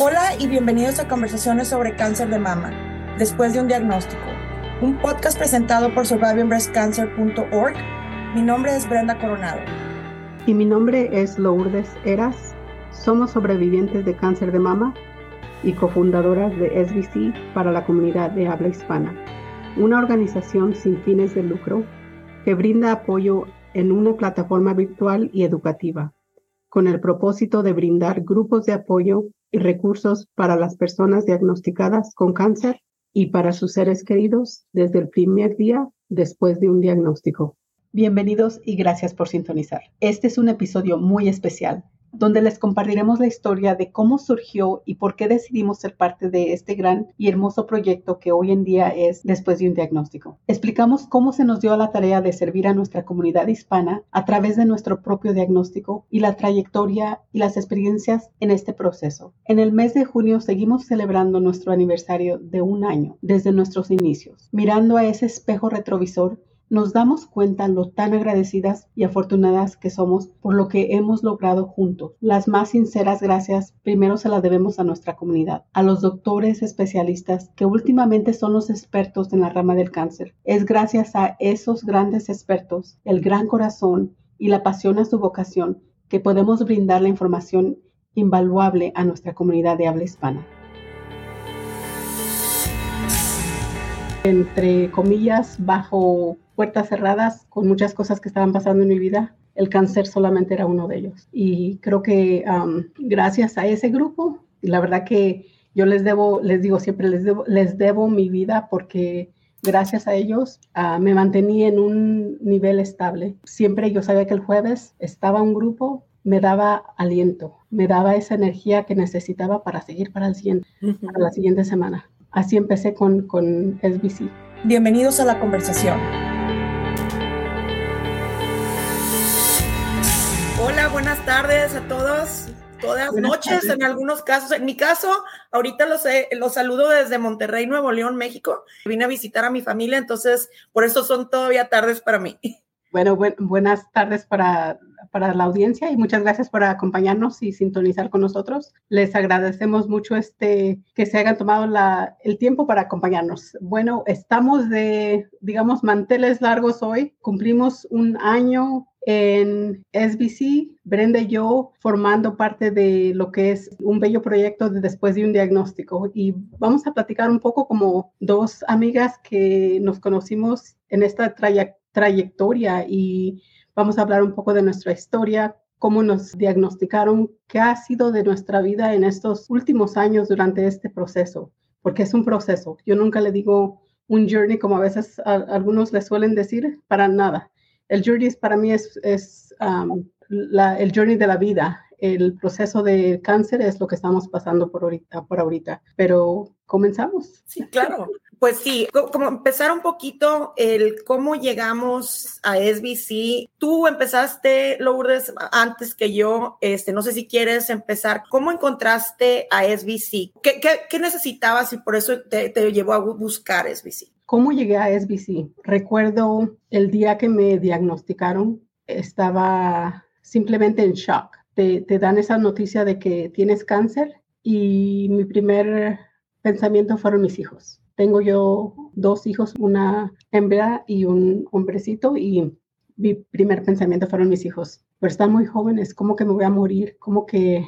Hola y bienvenidos a Conversaciones sobre Cáncer de Mama, después de un diagnóstico, un podcast presentado por survivingbreastcancer.org. Mi nombre es Brenda Coronado. Y mi nombre es Lourdes Eras. Somos sobrevivientes de cáncer de mama y cofundadoras de SBC para la comunidad de habla hispana, una organización sin fines de lucro que brinda apoyo en una plataforma virtual y educativa, con el propósito de brindar grupos de apoyo y recursos para las personas diagnosticadas con cáncer y para sus seres queridos desde el primer día después de un diagnóstico. Bienvenidos y gracias por sintonizar. Este es un episodio muy especial donde les compartiremos la historia de cómo surgió y por qué decidimos ser parte de este gran y hermoso proyecto que hoy en día es después de un diagnóstico. Explicamos cómo se nos dio la tarea de servir a nuestra comunidad hispana a través de nuestro propio diagnóstico y la trayectoria y las experiencias en este proceso. En el mes de junio seguimos celebrando nuestro aniversario de un año desde nuestros inicios, mirando a ese espejo retrovisor nos damos cuenta lo tan agradecidas y afortunadas que somos por lo que hemos logrado juntos. Las más sinceras gracias primero se las debemos a nuestra comunidad, a los doctores especialistas que últimamente son los expertos en la rama del cáncer. Es gracias a esos grandes expertos, el gran corazón y la pasión a su vocación que podemos brindar la información invaluable a nuestra comunidad de habla hispana. Entre comillas, bajo puertas cerradas con muchas cosas que estaban pasando en mi vida. El cáncer solamente era uno de ellos. Y creo que gracias a ese grupo, la verdad que yo les debo, les digo siempre, les debo, les debo mi vida porque gracias a ellos ah, me mantení en un nivel estable. Siempre yo sabía que el jueves estaba un grupo, me daba aliento, me daba esa energía que necesitaba para seguir para, el siguiente, para la siguiente semana. Así empecé con, con SBC. Bienvenidos a la conversación. Hola, buenas tardes a todos, todas noches en algunos casos. En mi caso, ahorita los, los saludo desde Monterrey, Nuevo León, México. Vine a visitar a mi familia, entonces por eso son todavía tardes para mí. Bueno, buenas tardes para, para, la audiencia y muchas gracias por acompañarnos y sintonizar con nosotros. Les agradecemos mucho este que se hayan tomado la, el tiempo para acompañarnos. Bueno, estamos de, digamos, manteles largos hoy. Cumplimos un año en SBC, Brenda y yo formando parte de lo que es un bello proyecto de después de un diagnóstico. Y vamos a platicar un poco como dos amigas que nos conocimos en esta trayectoria trayectoria y vamos a hablar un poco de nuestra historia, cómo nos diagnosticaron, qué ha sido de nuestra vida en estos últimos años durante este proceso, porque es un proceso. Yo nunca le digo un journey como a veces algunos le suelen decir, para nada. El journey para mí es, es um, el journey de la vida. El proceso de cáncer es lo que estamos pasando por ahorita, por ahorita. Pero comenzamos. Sí, claro. Pues sí, como empezar un poquito el cómo llegamos a SBC. Tú empezaste, Lourdes, antes que yo. Este, no sé si quieres empezar. ¿Cómo encontraste a SBC? ¿Qué, qué, necesitabas y por eso te, te llevó a buscar SBC? ¿Cómo llegué a SBC? Recuerdo el día que me diagnosticaron, estaba simplemente en shock. Te, te dan esa noticia de que tienes cáncer y mi primer pensamiento fueron mis hijos tengo yo dos hijos, una hembra y un hombrecito, y mi primer pensamiento fueron mis hijos. Pero están muy jóvenes, ¿cómo que me voy a morir? ¿Cómo que...?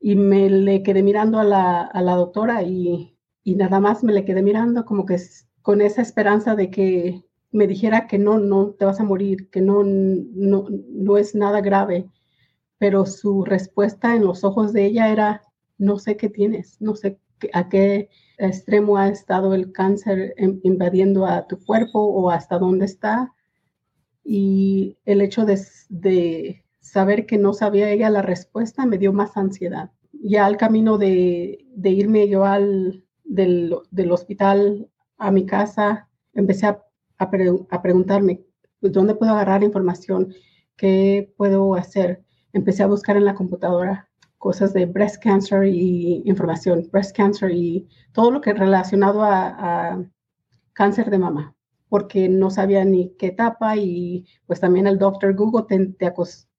Y me le quedé mirando a la, a la doctora y, y nada más me le quedé mirando como que con esa esperanza de que me dijera que no, no te vas a morir, que no, no, no es nada grave. Pero su respuesta en los ojos de ella era, no sé qué tienes, no sé a qué extremo ha estado el cáncer invadiendo a tu cuerpo o hasta dónde está. Y el hecho de, saber que no sabía ella la respuesta me dio más ansiedad. Ya al camino de, irme yo al del, hospital a mi casa, empecé a, a preguntarme, ¿dónde puedo agarrar información? ¿Qué puedo hacer? Empecé a buscar en la computadora cosas de breast cancer y información, breast cancer y todo lo que relacionado a, cáncer de mama, porque no sabía ni qué etapa y pues también el doctor Google te,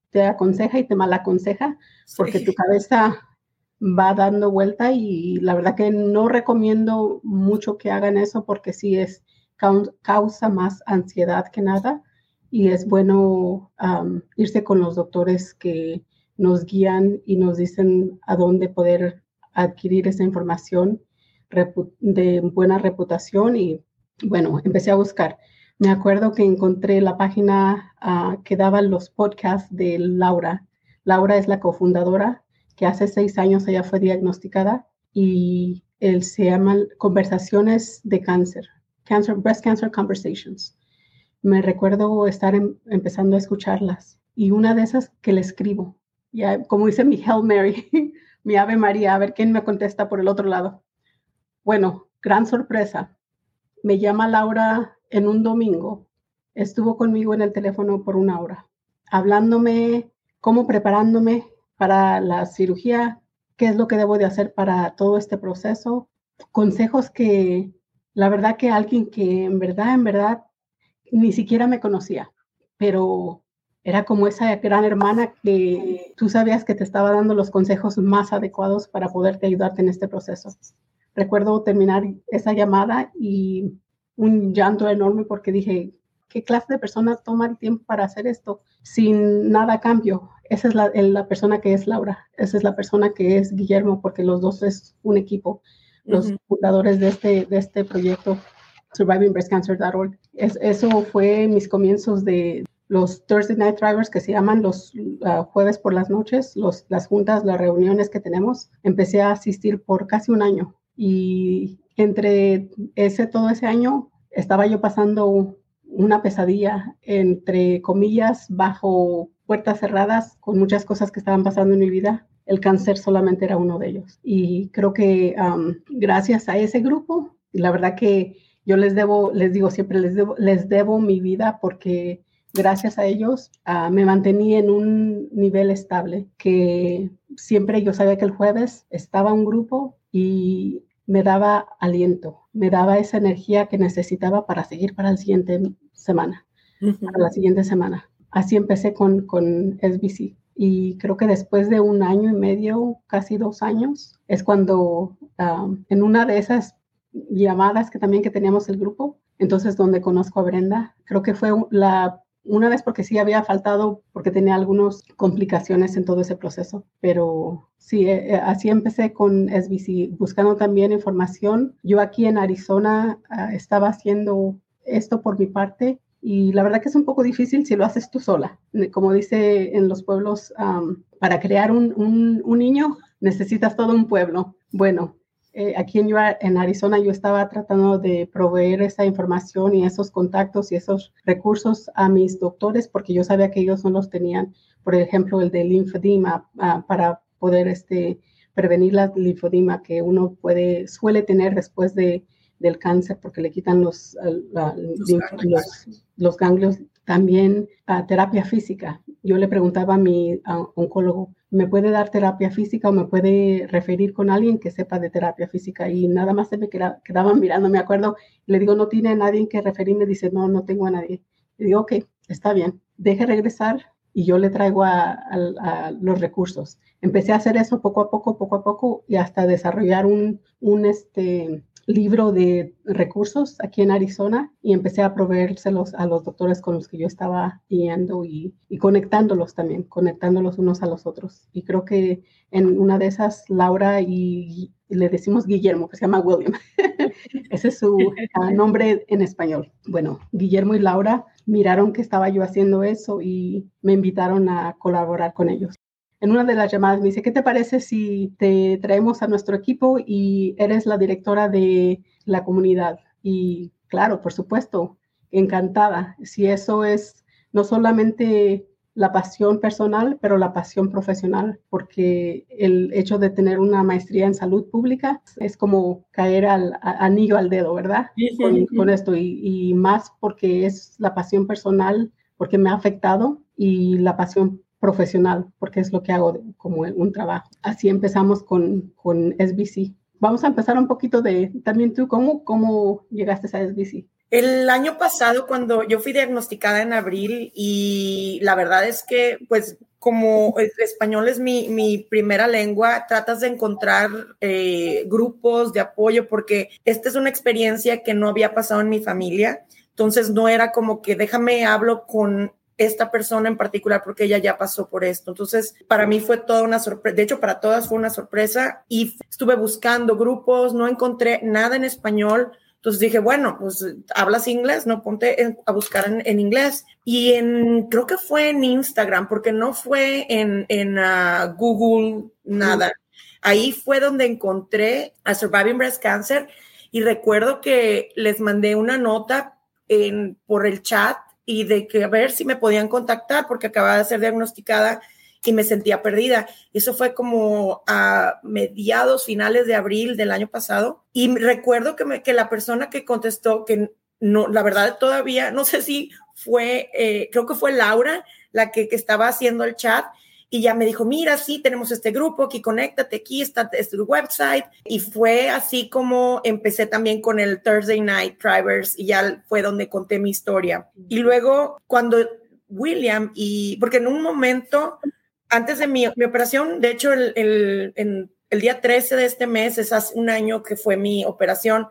te, aconseja y te mal aconseja porque tu cabeza va dando vuelta y la verdad que no recomiendo mucho que hagan eso porque sí es causa más ansiedad que nada y es bueno irse con los doctores que nos guían y nos dicen a dónde poder adquirir esa información de buena reputación y bueno, empecé a buscar. Me acuerdo que encontré la página ah, que daba los podcasts de Laura. Laura es la cofundadora, que hace seis años ella fue diagnosticada y él se llama Conversaciones de Cáncer, cancer Breast Cancer Conversations. Me recuerdo estar em, empezando a escucharlas y una de esas que le escribo, ya como dice mi Hail Mary, mi Ave María, a ver quién me contesta por el otro lado. Bueno, gran sorpresa. Me llama Laura en un domingo. Estuvo conmigo en el teléfono por una hora, hablándome, cómo preparándome para la cirugía, qué es lo que debo de hacer para todo este proceso, consejos que la verdad que alguien que en verdad, en verdad, ni siquiera me conocía, pero era como esa gran hermana que tú sabías que te estaba dando los consejos más adecuados para poderte ayudarte en este proceso. Recuerdo terminar esa llamada y un llanto enorme porque dije, ¿qué clase de persona toma el tiempo para hacer esto sin nada a cambio? Esa es la, persona que es Laura, esa es la persona que es Guillermo, porque los dos es un equipo, los fundadores de este, de este proyecto, survivingbreastcancer.org. Es, eso fue mis comienzos de los Thursday Night Drivers, que se llaman los ah, jueves por las noches, los, las juntas, las reuniones que tenemos. Empecé a asistir por casi un año y entre ese, todo ese año estaba yo pasando una pesadilla, entre comillas, bajo puertas cerradas, con muchas cosas que estaban pasando en mi vida. El cáncer solamente era uno de ellos. Y creo que gracias a ese grupo, la verdad que yo les debo, les digo siempre, les debo, les debo mi vida porque gracias a ellos ah, me mantení en un nivel estable, que siempre yo sabía que el jueves estaba un grupo y me daba aliento, me daba esa energía que necesitaba para seguir para la siguiente semana, para la siguiente semana. Así empecé con, con SBC. Y creo que después de un año y medio, casi dos años, es cuando ah, en una de esas llamadas que también que teníamos el grupo, entonces donde conozco a Brenda, creo que fue la una vez porque sí había faltado, porque tenía algunas complicaciones en todo ese proceso, pero sí, eh, eh, así empecé con SBC, buscando también información. Yo aquí en Arizona ah, estaba haciendo esto por mi parte y la verdad que es un poco difícil si lo haces tú sola. Como dice en los pueblos, para crear un, un niño necesitas todo un pueblo. Bueno, eh, aquí en, en Arizona yo estaba tratando de proveer esa información y esos contactos y esos recursos a mis doctores porque yo sabía que ellos no los tenían. Por ejemplo, el de linfedema ah, para poder este, prevenir la linfedema que uno puede, suele tener después de, del cáncer porque le quitan los, los, ganglios. También a terapia física. Yo le preguntaba a mi oncólogo, ¿me puede dar terapia física o me puede referir con alguien que sepa de terapia física? Y nada más se me quedaban mirando, me acuerdo. Le digo, ¿no tiene nadie que referirme? Dice, no, no tengo a nadie. Le digo, ok, está bien, deje regresar y yo le traigo a, a, los recursos. Empecé a hacer eso poco a poco, poco a poco y hasta desarrollar un, un este, libro de recursos aquí en Arizona y empecé a proveérselos a los doctores con los que yo estaba yendo y, conectándolos también, conectándolos unos a los otros. Y creo que en una de esas, Laura y, le decimos Guillermo, que se llama William. Ese es su ah, nombre en español. Bueno, Guillermo y Laura miraron que estaba yo haciendo eso y me invitaron a colaborar con ellos en una de las llamadas me dice, ¿qué te parece si te traemos a nuestro equipo y eres la directora de la comunidad? Y claro, por supuesto, encantada. Si eso es no solamente la pasión personal, pero la pasión profesional, porque el hecho de tener una maestría en salud pública es como caer al anillo al dedo, ¿verdad? Con, esto, y, y, más porque es la pasión personal, porque me ha afectado, y la pasión profesional, porque es lo que hago como un trabajo. Así empezamos con, con SBC. Vamos a empezar un poquito de también tú, ¿cómo, cómo llegaste a SBC? El año pasado, cuando yo fui diagnosticada en abril y la verdad es que, pues, como español es mi, mi primera lengua, tratas de encontrar eh, grupos de apoyo porque esta es una experiencia que no había pasado en mi familia. Entonces no era como que déjame hablo con esta persona en particular porque ella ya pasó por esto. Entonces, para mí fue toda una sorpresa, de hecho, para todas fue una sorpresa y estuve buscando grupos, no encontré nada en español. Entonces dije, bueno, pues hablas inglés, no ponte a buscar en, inglés. Y en, creo que fue en Instagram, porque no fue en, en ah, Google, nada. Ahí fue donde encontré a Surviving Breast Cancer y recuerdo que les mandé una nota en, por el chat y de que a ver si me podían contactar porque acababa de ser diagnosticada y me sentía perdida. Eso fue como a mediados, finales de abril del año pasado. Y recuerdo que, me, que la persona que contestó, que no, la verdad todavía, no sé si fue, eh, creo que fue Laura la que, que estaba haciendo el chat y ya me dijo, mira, sí, tenemos este grupo, aquí conéctate, aquí está este website. Y fue así como empecé también con el Thursday Night Drivers y ya fue donde conté mi historia. Y luego cuando William y, porque en un momento, antes de mi, mi operación, de hecho, el, el, el día 13 de este mes, es hace un año que fue mi operación,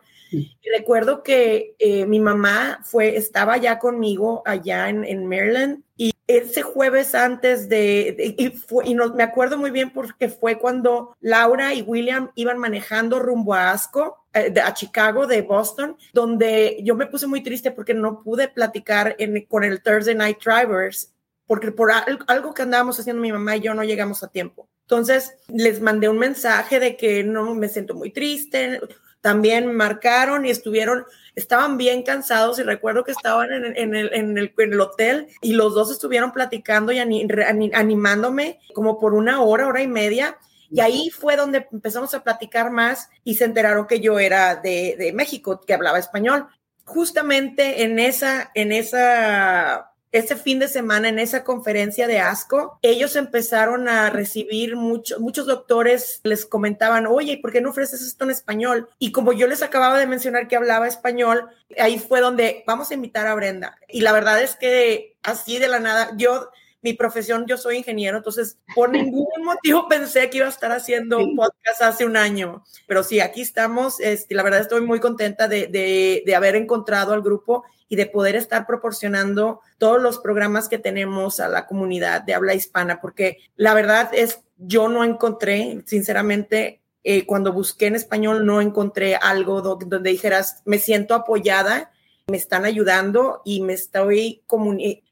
recuerdo que eh, mi mamá fue, estaba ya conmigo allá en, en Maryland y ese jueves antes de, y, me acuerdo muy bien porque fue cuando Laura y William iban manejando rumbo a Asco, eh, a Chicago, de Boston, donde yo me puse muy triste porque no pude platicar con el Thursday Night Drivers, porque por algo que andábamos haciendo mi mamá y yo no llegamos a tiempo. Entonces les mandé un mensaje de que no me siento muy triste, también marcaron y estuvieron, estaban bien cansados y recuerdo que estaban en, el, hotel y los dos estuvieron platicando y animándome como por una hora, hora y media. Y ahí fue donde empezamos a platicar más y se enteraron que yo era de, de México, que hablaba español. Justamente en esa, en esa ese fin de semana en esa conferencia de ASCO, ellos empezaron a recibir muchos muchos doctores les comentaban, oye, ¿por qué no ofreces esto en español? Y como yo les acababa de mencionar que hablaba español, ahí fue donde vamos a invitar a Brenda. Y la verdad es que así de la nada, yo mi profesión, yo soy ingeniero, entonces por ningún motivo pensé que iba a estar haciendo un podcast hace un año, pero sí, aquí estamos, este, la verdad estoy muy contenta de, de, de haber encontrado al grupo y de poder estar proporcionando todos los programas que tenemos a la comunidad de habla hispana, porque la verdad es, yo no encontré, sinceramente, eh, cuando busqué en español, no encontré algo donde, dijeras, me siento apoyada, me están ayudando y me estoy,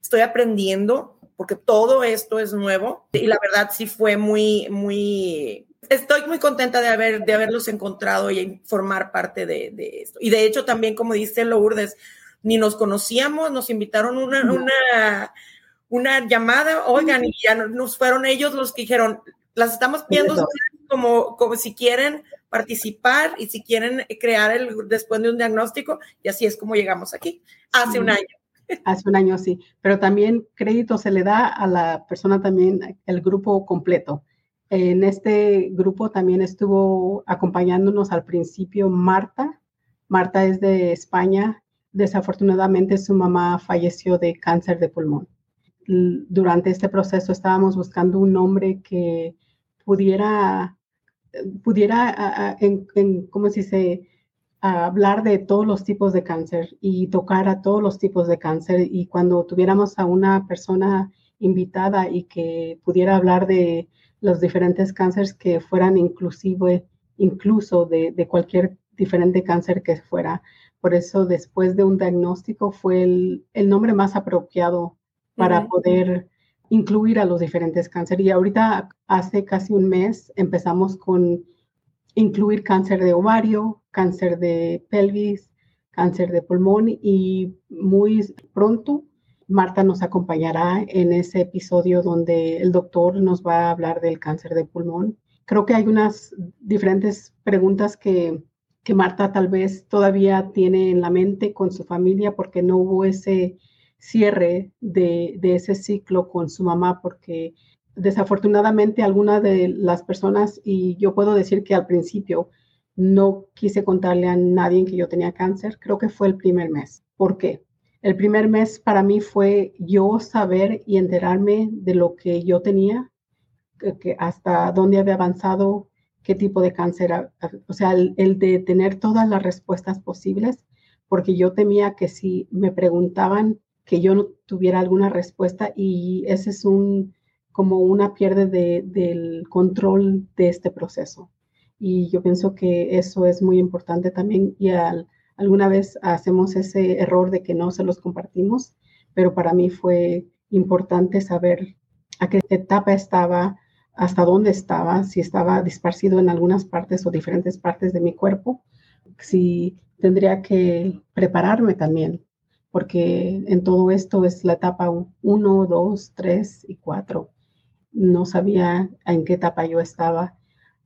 estoy aprendiendo, porque todo esto es nuevo. Y la verdad sí fue muy, muy estoy muy contenta de, haber, de haberlos encontrado y formar parte de, de, esto. Y de hecho, también, como dice Lourdes, ni nos conocíamos, nos invitaron una, una, una llamada, oigan, y ya nos fueron ellos los que dijeron, las estamos viendo como, como si quieren participar y si quieren crear el después de un diagnóstico, y así es como llegamos aquí, hace un año. Hace un año, sí, pero también crédito se le da a la persona también, el grupo completo. En este grupo también estuvo acompañándonos al principio Marta. Marta es de España, desafortunadamente su mamá falleció de cáncer de pulmón. Durante este proceso estábamos buscando un nombre que pudiera, pudiera ¿cómo se dice? hablar de todos los tipos de cáncer y tocar a todos los tipos de cáncer. Y cuando tuviéramos a una persona invitada y que pudiera hablar de los diferentes cánceres que fueran inclusive, incluso de, de cualquier diferente cáncer que fuera, por eso después de un diagnóstico fue el, nombre más apropiado para poder incluir a los diferentes cánceres. Y ahorita hace casi un mes empezamos con incluir cáncer de ovario, cáncer de pelvis, cáncer de pulmón y muy pronto Marta nos acompañará en ese episodio donde el doctor nos va a hablar del cáncer de pulmón. Creo que hay unas diferentes preguntas que que Marta tal vez todavía tiene en la mente con su familia porque no hubo ese cierre de, ese ciclo con su mamá porque desafortunadamente algunas de las personas, y yo puedo decir que al principio no quise contarle a nadie que yo tenía cáncer, creo que fue el primer mes. ¿Por qué? el primer mes para mí fue yo saber y enterarme de lo que yo tenía, que, hasta dónde había avanzado, qué tipo de cáncer, o sea, el, de tener todas las respuestas posibles, porque yo temía que si me preguntaban que yo no tuviera alguna respuesta y ese es un como una pierde de, del control de este proceso. Y yo pienso que eso es muy importante también y al, alguna vez hacemos ese error de que no se los compartimos, pero para mí fue importante saber a qué etapa estaba, hasta dónde estaba, si estaba disparcido en algunas partes o diferentes partes de mi cuerpo, si tendría que prepararme también, porque en todo esto es la etapa 1, 2, 3 y 4. No sabía en qué etapa yo estaba.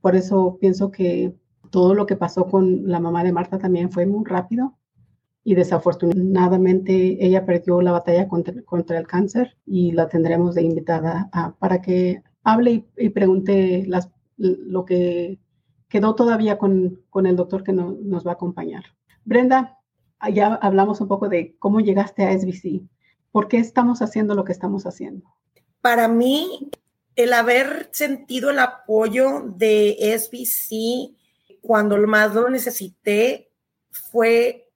Por eso pienso que todo lo que pasó con la mamá de Marta también fue muy rápido y desafortunadamente ella perdió la batalla contra, el cáncer y la tendremos de invitada para que hable y, pregunte las, lo que quedó todavía con, el doctor que nos va a acompañar. Brenda, ya hablamos un poco de cómo llegaste a SBC. ¿Por qué estamos haciendo lo que estamos haciendo? Para mí, el haber sentido el apoyo de SBC cuando más lo necesité fue,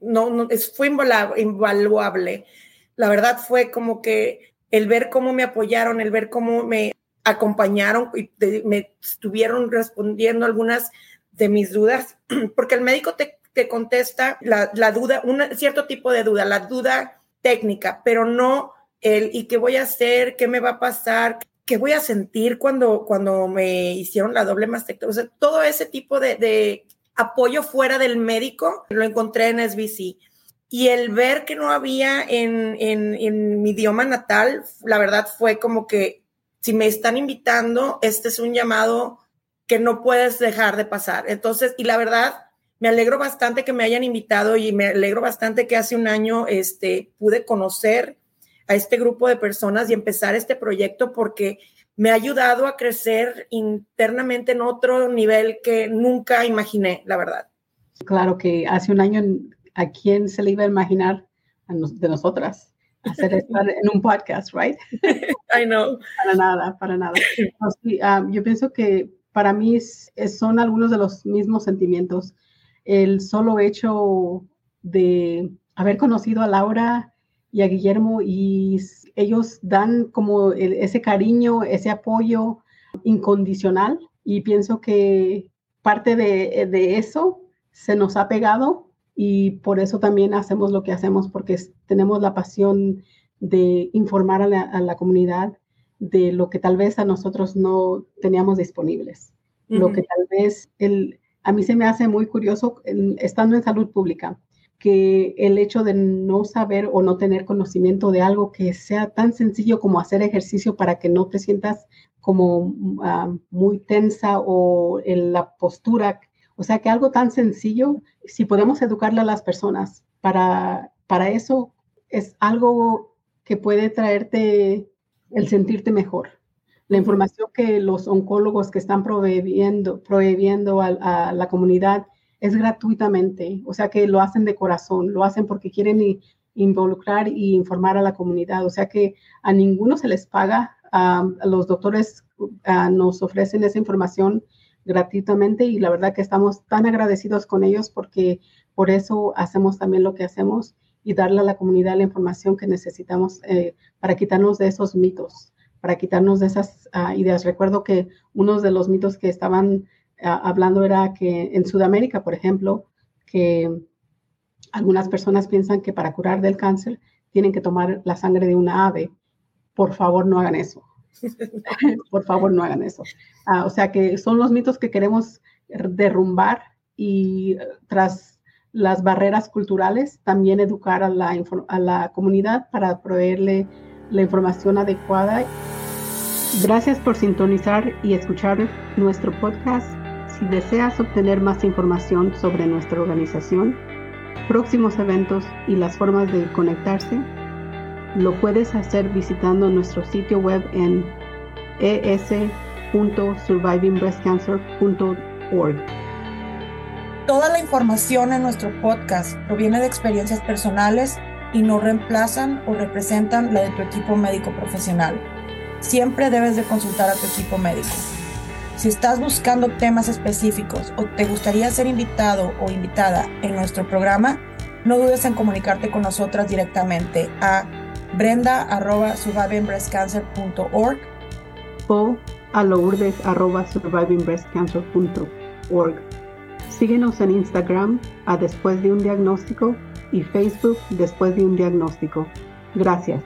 no fue invaluable. La verdad fue como que el ver cómo me apoyaron, el ver cómo me acompañaron y me estuvieron respondiendo algunas de mis dudas, porque el médico te, contesta la, duda, un cierto tipo de duda, la duda técnica, pero no el ¿y qué voy a hacer? ¿Qué me va a pasar? ¿Qué voy a sentir cuando, cuando me hicieron la doble mastectomía? O sea, todo ese tipo de, apoyo fuera del médico lo encontré en SBC. Y el ver que no había en, en mi idioma natal, la verdad fue como que si me están invitando, este es un llamado que no puedes dejar de pasar. Entonces, y la verdad, me alegro bastante que me hayan invitado y me alegro bastante que hace un año este, pude conocer a este grupo de personas y empezar este proyecto porque me ha ayudado a crecer internamente en otro nivel que nunca imaginé, la verdad. Claro que hace un año, ¿a quién se le iba a imaginar de nosotras? Hacer estar en un podcast, right? I know. Para nada, para nada. Um, yo pienso que para mí son algunos de los mismos sentimientos. El solo hecho de haber conocido a Laura y a Guillermo y ellos dan como ese cariño, ese apoyo incondicional y pienso que parte de, de eso se nos ha pegado y por eso también hacemos lo que hacemos, porque tenemos la pasión de informar a la, comunidad de lo que tal vez a nosotros no teníamos disponibles. Lo que tal vez el, a mí se me hace muy curioso, estando en salud pública, que el hecho de no saber o no tener conocimiento de algo que sea tan sencillo como hacer ejercicio para que no te sientas como ah, muy tensa o en la postura o sea que algo tan sencillo, si podemos educarle a las personas para, para eso, es algo que puede traerte el sentirte mejor. La información que los oncólogos que están proveyendo, prohibiendo a, la comunidad es gratuitamente, o sea que lo hacen de corazón, lo hacen porque quieren involucrar y informar a la comunidad, o sea que a ninguno se les paga, a los doctores nos ofrecen esa información gratuitamente y la verdad que estamos tan agradecidos con ellos porque por eso hacemos también lo que hacemos y darle a la comunidad la información que necesitamos eh, para quitarnos de esos mitos, para quitarnos de esas ah, ideas. Recuerdo que uno de los mitos que estaban ah, hablando era que en Sudamérica, por ejemplo, que algunas personas piensan que para curar del cáncer tienen que tomar la sangre de una ave. Por favor, no hagan eso. Por favor, no hagan eso. Ah, o sea que son los mitos que queremos derrumbar y eh, tras las barreras culturales, también educar a la, a la comunidad para proveerle la información adecuada. Gracias por sintonizar y escuchar nuestro podcast. Si deseas obtener más información sobre nuestra organización, próximos eventos y las formas de conectarse, lo puedes hacer visitando nuestro sitio web en es.survivingbreastcancer.org. Toda la información en nuestro podcast proviene de experiencias personales y no reemplazan o representan la de tu equipo médico profesional. Siempre debes de consultar a tu equipo médico. Si estás buscando temas específicos o te gustaría ser invitado o invitada en nuestro programa, no dudes en comunicarte con nosotras directamente a brenda.survivingbreastcancer.org o a lourdes.survivingbreastcancer.org. Síguenos en Instagram a Después de un Diagnóstico y Facebook Después de un Diagnóstico. Gracias.